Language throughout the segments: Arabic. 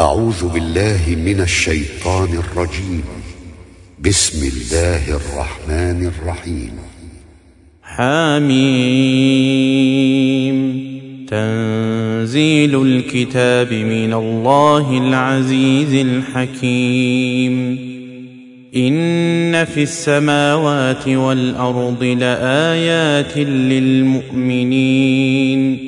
أعوذ بالله من الشيطان الرجيم. بسم الله الرحمن الرحيم. حميم. تنزيل الكتاب من الله العزيز الحكيم. إن في السماوات والأرض لآيات للمؤمنين.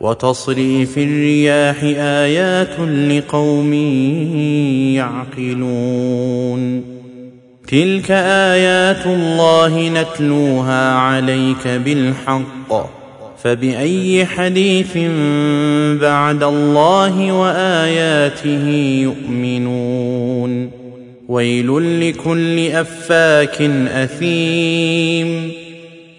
وتصريف الرياح آيات لقوم يعقلون. تلك آيات الله نتلوها عليك بالحق. فبأي حديث بعد الله وآياته يؤمنون. ويل لكل أفاك أثيم.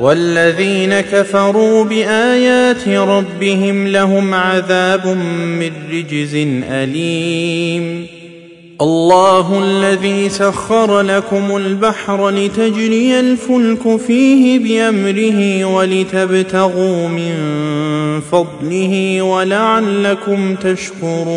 والذين كفروا بآيات ربهم لهم عذاب من رجز أليم. الله الذي سخر لكم البحر لتجري الفلك فيه بأمره ولتبتغوا من فضله ولعلكم تشكرون.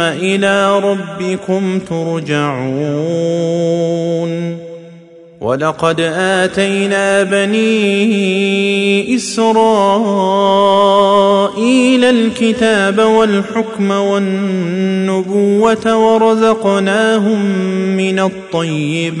إلى ربكم ترجعون. ولقد آتينا بني إسرائيل الكتاب والحكم والنبوة ورزقناهم من الطيبات.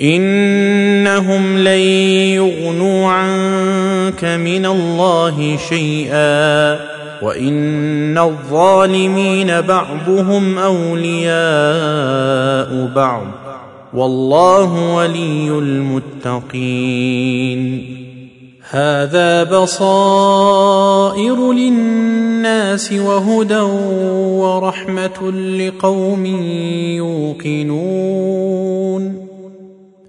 إنهم لن يغنوا عنك من الله شيئا وإن الظالمين بعضهم أولياء بعض والله ولي المتقين. هذا بصائر للناس وهدى ورحمة لقوم يوقنون.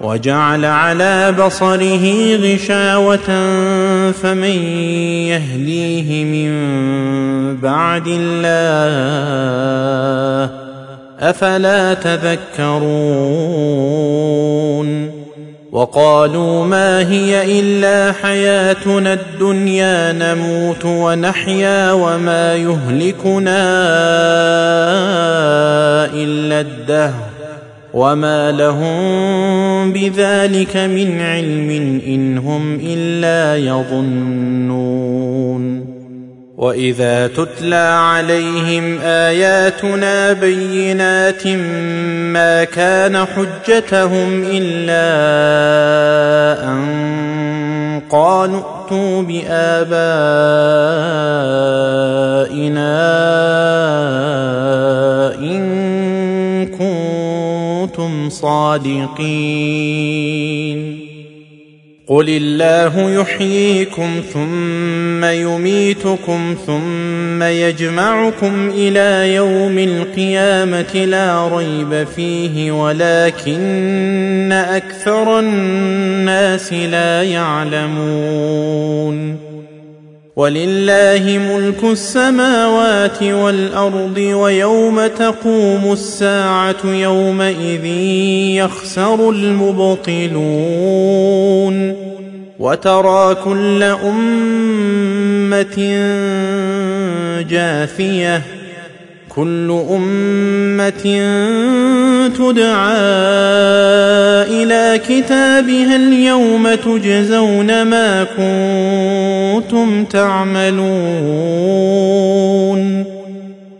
وجعل على بصره غشاوة فمن يهديه من بعد الله أفلا تذكرون وقالوا ما هي إلا حياتنا الدنيا نموت ونحيا وما يهلكنا إلا الدهر وما لهم بذلك من علم ان هم الا يظنون واذا تتلى عليهم اياتنا بينات ما كان حجتهم الا ان قالوا ائتوا بابائنا صادقين. قل الله يحييكم ثم يميتكم ثم يجمعكم إلى يوم القيامه لا ريب فيه ولكن أكثر الناس لا يعلمون. ولله ملك السماوات والأرض ويوم تقوم الساعة يومئذ يخسر المبطلون وترى كل أمة جاثية كل أمة تدعى إلى كتابها اليوم تجزون ما كنتم تعملون.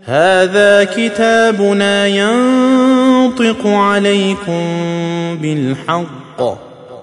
هذا كتابنا ينطق عليكم بالحق.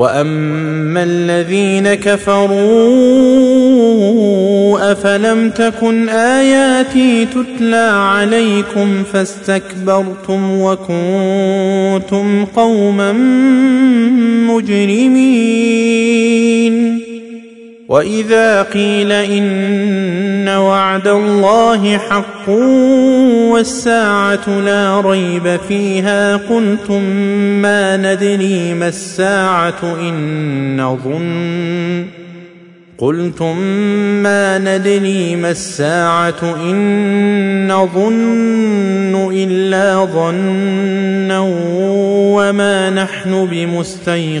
واما الذين كفروا افلم تكن اياتي تتلى عليكم فاستكبرتم وكنتم قوما مجرمين واذا قيل ان وعد الله حق والساعة لا ريب فيها قلتم ما ندري ما الساعة ان نظن قلتم ما ندري ما الساعة ان نظن الا ظنا وما نحن بمستيقنين